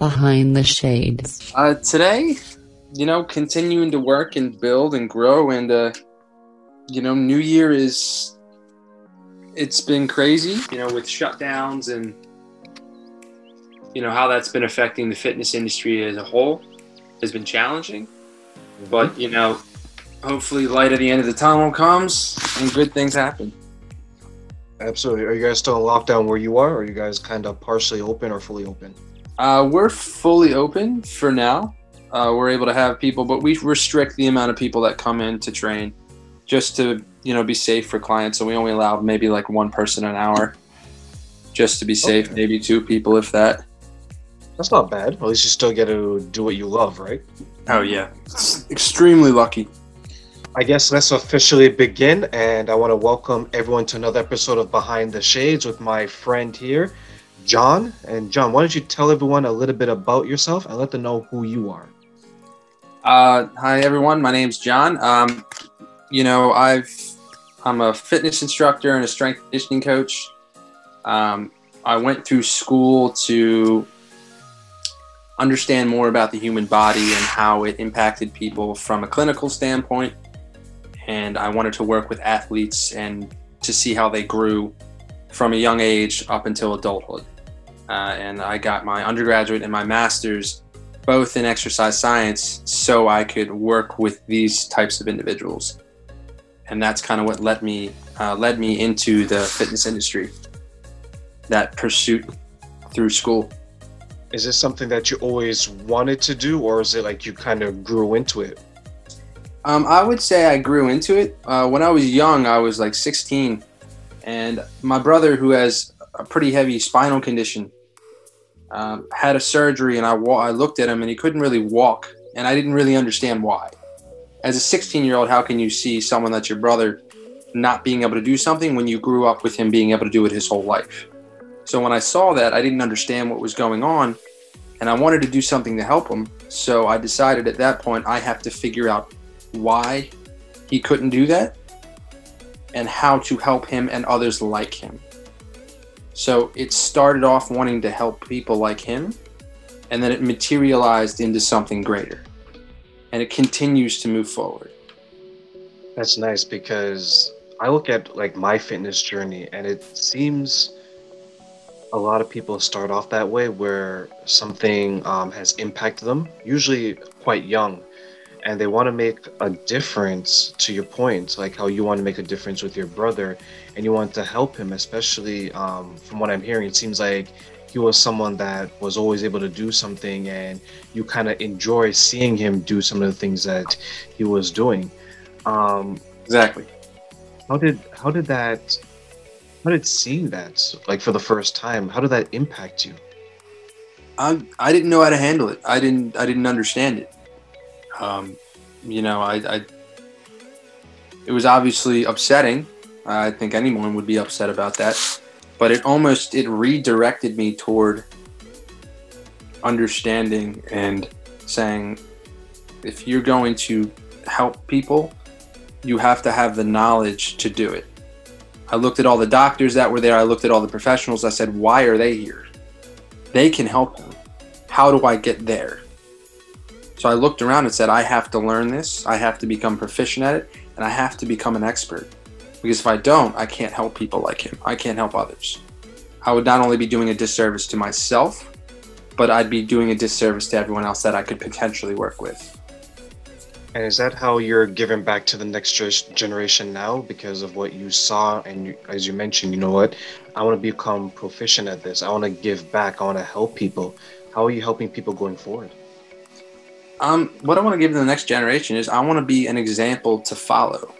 Behind the Shades. Uh, today, you know, continuing to work and build and grow, and uh, you know, New Year is it's been crazy, you know, with shutdowns and you know how that's been affecting the fitness industry as a whole has been challenging. But you know, hopefully, light at the end of the tunnel comes and good things happen. Absolutely. Are you guys still in lockdown where you are? Or are you guys kind of partially open or fully open? Uh, we're fully open for now. Uh, we're able to have people, but we restrict the amount of people that come in to train, just to you know be safe for clients. So we only allow maybe like one person an hour, just to be safe. Okay. Maybe two people, if that. That's not bad. At least you still get to do what you love, right? Oh yeah, it's extremely lucky. I guess let's officially begin. And I want to welcome everyone to another episode of Behind the Shades with my friend here, Jon. And Jon, why don't you tell everyone a little bit about yourself and let them know who you are? Uh, hi everyone, my name's Jon. Um, you know, I've I'm a fitness instructor and a strength conditioning coach. Um, I went through school to understand more about the human body and how it impacted people from a clinical standpoint. And I wanted to work with athletes and to see how they grew from a young age up until adulthood. Uh, and I got my undergraduate and my master's both in exercise science so I could work with these types of individuals. And that's kind of what led me uh, led me into the fitness industry. That pursuit through school. Is this something that you always wanted to do, or is it like you kind of grew into it? Um, I would say I grew into it. Uh, when I was young, I was like 16, and my brother, who has a pretty heavy spinal condition, um, had a surgery, and I, wa- I looked at him, and he couldn't really walk, and I didn't really understand why. As a 16 year old, how can you see someone that's your brother not being able to do something when you grew up with him being able to do it his whole life? So when I saw that, I didn't understand what was going on, and I wanted to do something to help him. So I decided at that point I have to figure out why he couldn't do that and how to help him and others like him. So it started off wanting to help people like him, and then it materialized into something greater. And it continues to move forward. That's nice because I look at like my fitness journey and it seems a lot of people start off that way where something um, has impacted them, usually quite young, and they want to make a difference to your point, like how you want to make a difference with your brother and you want to help him, especially um, from what I'm hearing, it seems like he was someone that was always able to do something and you kind of enjoy seeing him do some of the things that he was doing. Um, Exactly. how did how did that how did seeing that like for the first time how did that impact you I, I didn't know how to handle it. I didn't I didn't understand it. Um, you know, I, I it was obviously upsetting. I think anyone would be upset about that. But it almost it redirected me toward understanding and saying if you're going to help people, you have to have the knowledge to do it. I looked at all the doctors that were there, I looked at all the professionals, I said, why are they here? They can help him. How do I get there? So I looked around and said, I have to learn this. I have to become proficient at it, and I have to become an expert. Because if I don't, I can't help people like him. I can't help others. I would not only be doing a disservice to myself, but I'd be doing a disservice to everyone else that I could potentially work with. and is that how you're giving back to the next generation now because of what you saw and you, as you mentioned you know what i want to become proficient at this i want to give back i want to help people how are you helping people going forward um, what I want to give to the next generation is I want to be an example to follow.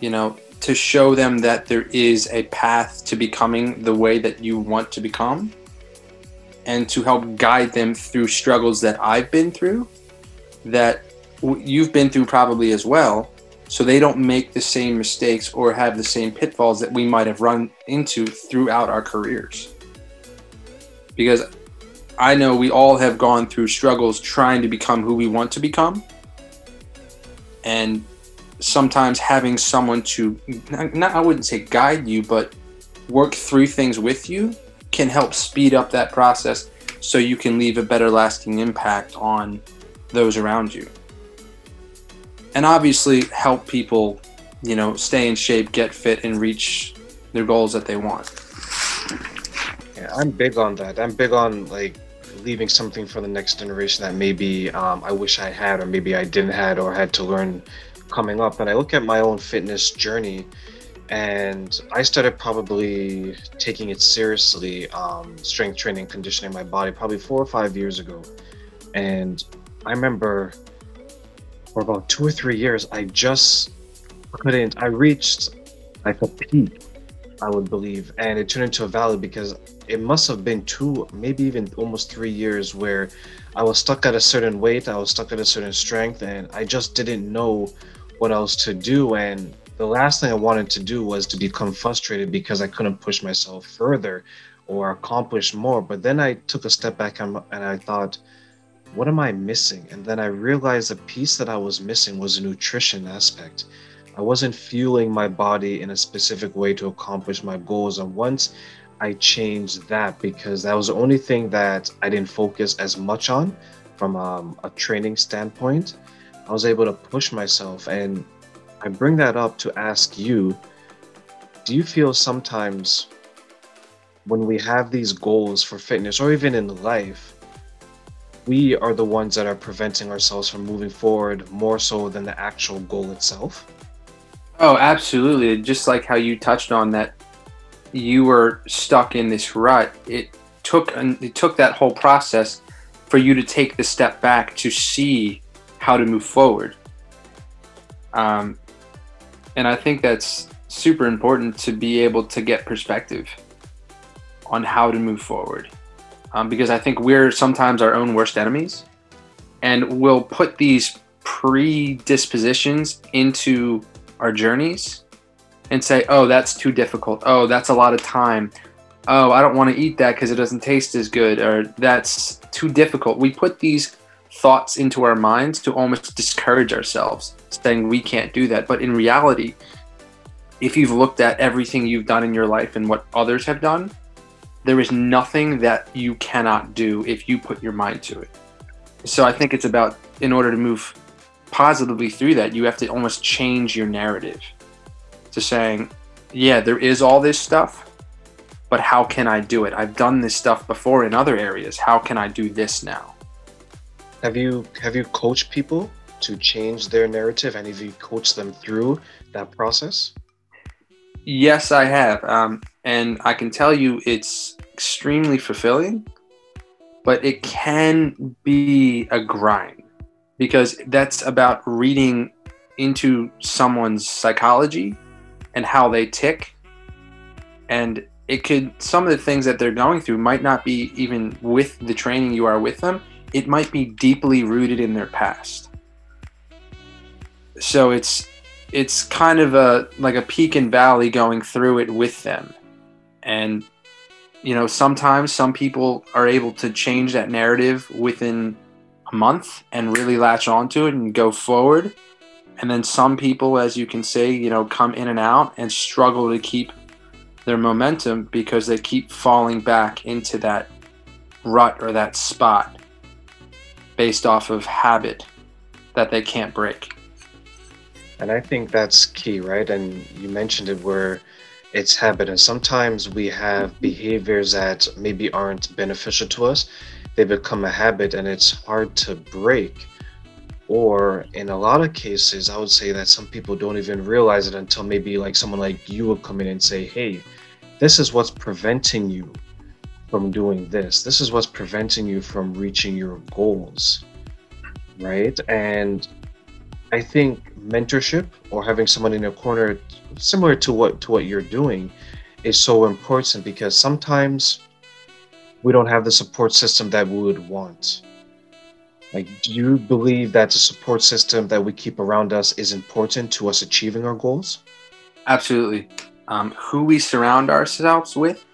You know, to show them that there is a path to becoming the way that you want to become, and to help guide them through struggles that I've been through, that you've been through probably as well, so they don't make the same mistakes or have the same pitfalls that we might have run into throughout our careers. Because I know we all have gone through struggles trying to become who we want to become. And sometimes having someone to, not, I wouldn't say guide you, but work through things with you can help speed up that process so you can leave a better lasting impact on those around you. And obviously help people, you know, stay in shape, get fit and reach their goals that they want. Yeah, I'm big on that. I'm big on like leaving something for the next generation that maybe um, I wish I had, or maybe I didn't had, or had to learn coming up. And I look at my own fitness journey, and I started probably taking it seriously, um, strength training, conditioning my body, probably four or five years ago. And I remember for about two or three years, I just couldn't. I reached like a peak, I would believe, and it turned into a valley because it must have been two, maybe even almost three years where I was stuck at a certain weight, I was stuck at a certain strength, and I just didn't know what else to do. And the last thing I wanted to do was to become frustrated because I couldn't push myself further or accomplish more. But then I took a step back and, and I thought, what am I missing? And then I realized the piece that I was missing was a nutrition aspect. I wasn't fueling my body in a specific way to accomplish my goals. And once I changed that, because that was the only thing that I didn't focus as much on from um, a training standpoint, I was able to push myself. And I bring that up to ask you do you feel sometimes when we have these goals for fitness or even in life, we are the ones that are preventing ourselves from moving forward more so than the actual goal itself? Oh, absolutely. Just like how you touched on that you were stuck in this rut, it took it took that whole process for you to take the step back to see how to move forward. Um, and I think that's super important to be able to get perspective on how to move forward. Um, because I think we're sometimes our own worst enemies and we'll put these predispositions into our journeys and say, oh, that's too difficult. Oh, that's a lot of time. Oh, I don't want to eat that because it doesn't taste as good, or that's too difficult. We put these thoughts into our minds to almost discourage ourselves, saying we can't do that. But in reality, if you've looked at everything you've done in your life and what others have done, there is nothing that you cannot do if you put your mind to it. So I think it's about, in order to move positively through that, you have to almost change your narrative to saying, yeah, there is all this stuff, but how can I do it? I've done this stuff before in other areas. How can I do this now? Have you have you coached people to change their narrative, and have you coached them through that process? Yes, I have, um, and I can tell you it's extremely fulfilling, but it can be a grind because that's about reading into someone's psychology and how they tick. And it could some of the things that they're going through might not be even with the training you are with them. It might be deeply rooted in their past. So it's it's kind of a like a peak and valley going through it with them. And you know sometimes some people are able to change that narrative within a month and really latch onto it and go forward. And then some people as you can say you know come in and out and struggle to keep their momentum because they keep falling back into that rut or that spot based off of habit that they can't break. And i think that's key right? And you mentioned it where it's habit. And sometimes we have behaviors that maybe aren't beneficial to us they become a habit and it's hard to break. Or in a lot of cases i would say that some people don't even realize it until maybe like someone like you would come in and say hey this is what's preventing you from doing this. This is what's preventing you from reaching your goals. Right? And i think mentorship or having someone in your corner similar to what to what you're doing is so important because sometimes we don't have the support system that we would want. Like do you believe that the support system that we keep around us is important to us achieving our goals? Absolutely. Um, who we surround ourselves with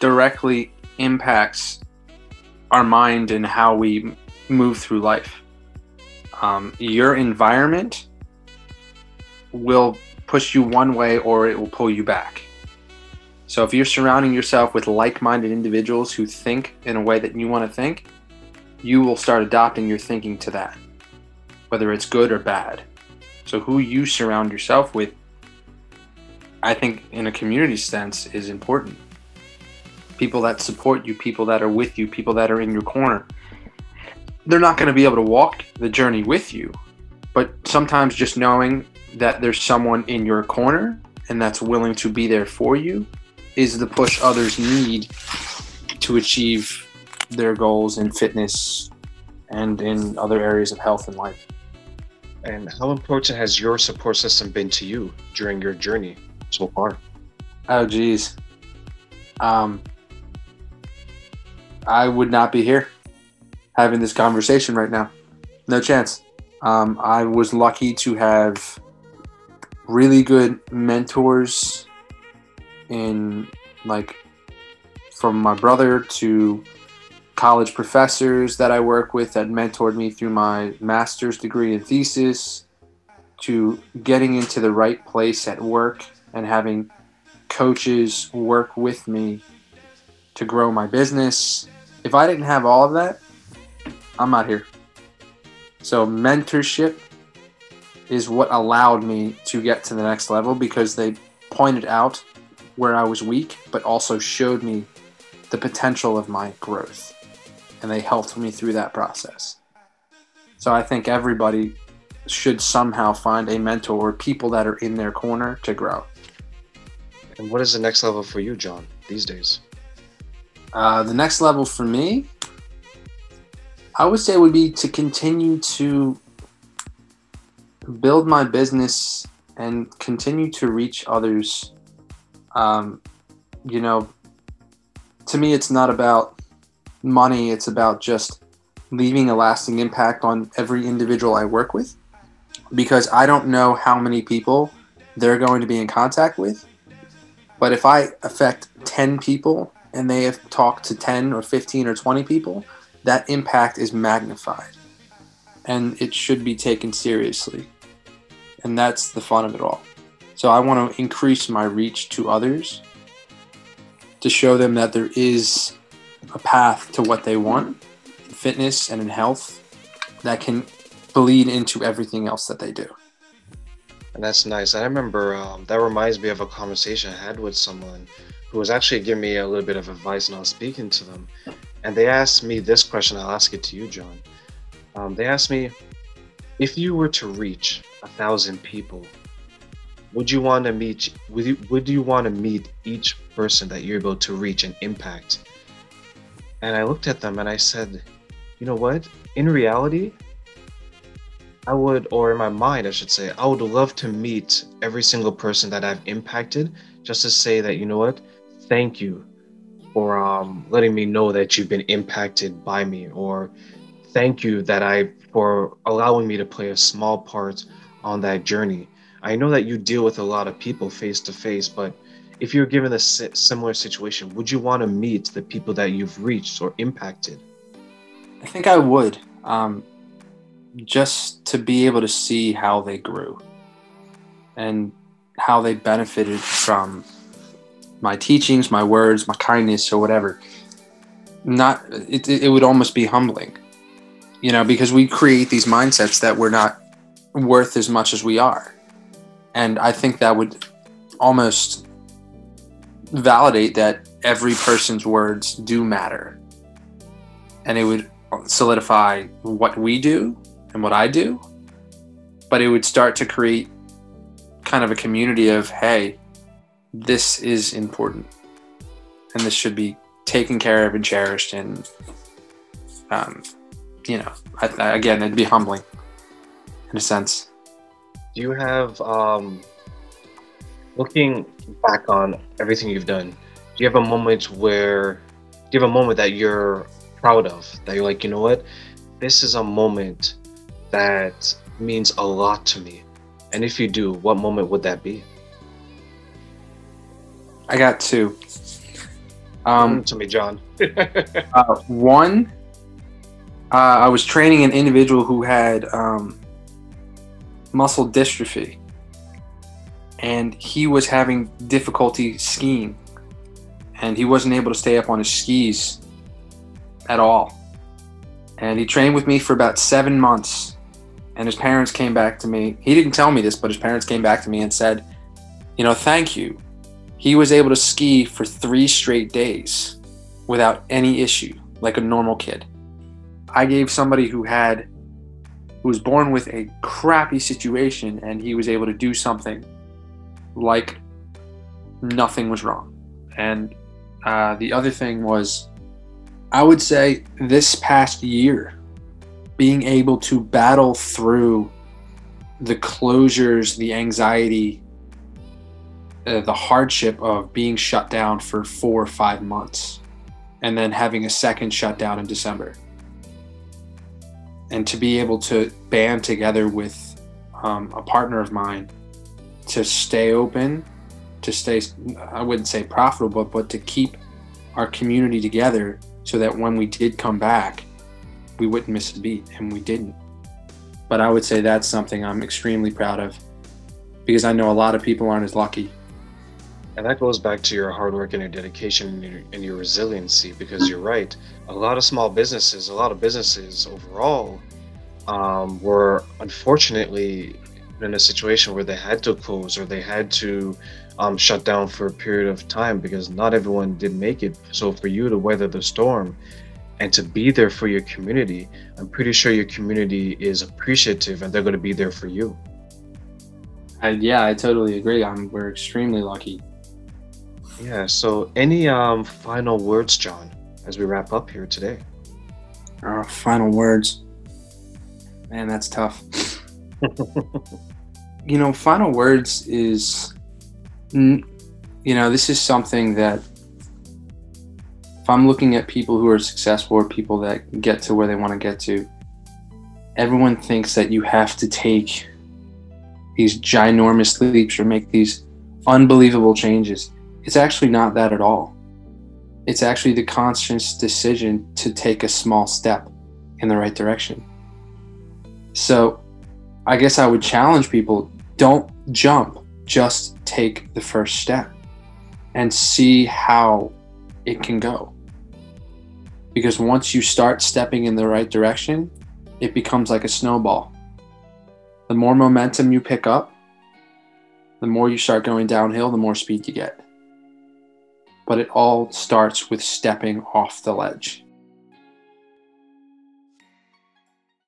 directly impacts our mind and how we move through life. Um, your environment will push you one way or it will pull you back. So if you're surrounding yourself with like-minded individuals who think in a way that you want to think, you will start adopting your thinking to that, whether it's good or bad. So who you surround yourself with, I think in a community sense is important. People that support you, people that are with you, people that are in your corner. They're not going to be able to walk the journey with you, but sometimes just knowing that there's someone in your corner and that's willing to be there for you is the push others need to achieve their goals in fitness and in other areas of health and life. And how important has your support system been to you during your journey so far? Oh, geez. Um, I would not be here having this conversation right now. No chance. Um, I was lucky to have really good mentors in like from my brother to college professors that I work with that mentored me through my master's degree and thesis to getting into the right place at work and having coaches work with me to grow my business. If I didn't have all of that, I'm not here. So, mentorship is what allowed me to get to the next level because they pointed out where I was weak, but also showed me the potential of my growth. And they helped me through that process. So I think everybody should somehow find a mentor or people that are in their corner to grow. And what is the next level for you, Jon, these days? Uh, the next level for me, I would say, would be to continue to build my business and continue to reach others. Um, you know, to me, it's not about money, it's about just leaving a lasting impact on every individual I work with because I don't know how many people they're going to be in contact with. But if I affect 10 people and they have talked to 10 or 15 or 20 people, that impact is magnified and it should be taken seriously. And that's the fun of it all. So I want to increase my reach to others to show them that there is a path to what they want in fitness and in health that can bleed into everything else that they do. And that's nice. I remember um, that reminds me of a conversation I had with someone who was actually giving me a little bit of advice and I was speaking to them. And they asked me this question. I'll ask it to you, Jon. Um, they asked me if you were to reach a thousand people, would you want to meet? Would you, would you want to meet each person that you're able to reach and impact? And I looked at them and I said, you know what? In reality, I would, or in my mind, I should say, I would love to meet every single person that I've impacted just to say that, you know what? Thank you for um, letting me know that you've been impacted by me, or thank you that I for allowing me to play a small part on that journey. I know that you deal with a lot of people face to face, but if you're given a similar situation, would you want to meet the people that you've reached or impacted? I think I would, um, just to be able to see how they grew and how they benefited from my teachings, my words, my kindness, or whatever. Not, it, it would almost be humbling you know, because we create these mindsets that we're not worth as much as we are. And I think that would almost validate that every person's words do matter. And it would solidify what we do and what I do. But it would start to create kind of a community of, hey, this is important. And this should be taken care of and cherished and um, you know, I, I, again, it'd be humbling in a sense. Do you have, um, looking back on everything you've done, do you have a moment where, do you have a moment that you're proud of, that you're like, you know what, this is a moment that means a lot to me? And if you do, what moment would that be? I got two. Um, to me, Jon. uh, one uh, I was training an individual who had um, muscle dystrophy, and he was having difficulty skiing and he wasn't able to stay up on his skis at all. And he trained with me for about seven months. And his parents came back to me. He didn't tell me this, but his parents came back to me and said, You know, thank you. He was able to ski for three straight days without any issue, like a normal kid. I gave somebody who had, who was born with a crappy situation, and he was able to do something like nothing was wrong. And uh, the other thing was, I would say this past year, being able to battle through the closures, the anxiety, uh, the hardship of being shut down for four or five months, and then having a second shutdown in December. And to be able to band together with um, a partner of mine to stay open, to stay, I wouldn't say profitable, but to keep our community together so that when we did come back, we wouldn't miss a beat, and we didn't. But I would say that's something I'm extremely proud of because I know a lot of people aren't as lucky. And that goes back to your hard work and your dedication and your, and your resiliency because you're right. A lot of small businesses, a lot of businesses overall, um, were unfortunately in a situation where they had to close or they had to um, shut down for a period of time because not everyone did make it. So for you to weather the storm and to be there for your community, I'm pretty sure your community is appreciative and they're going to be there for you. And yeah, I totally agree. I'm, we're extremely lucky. Yeah. So, any um, final words, Jon, as we wrap up here today? Uh, final words. Man, that's tough. you know, final words is, you know, this is something that if I'm looking at people who are successful or people that get to where they want to get to, everyone thinks that you have to take these ginormous leaps or make these unbelievable changes. It's actually not that at all. It's actually the conscious decision to take a small step in the right direction. So, I guess I would challenge people don't jump, just take the first step and see how it can go. Because once you start stepping in the right direction, it becomes like a snowball. The more momentum you pick up, the more you start going downhill, the more speed you get. But it all starts with stepping off the ledge.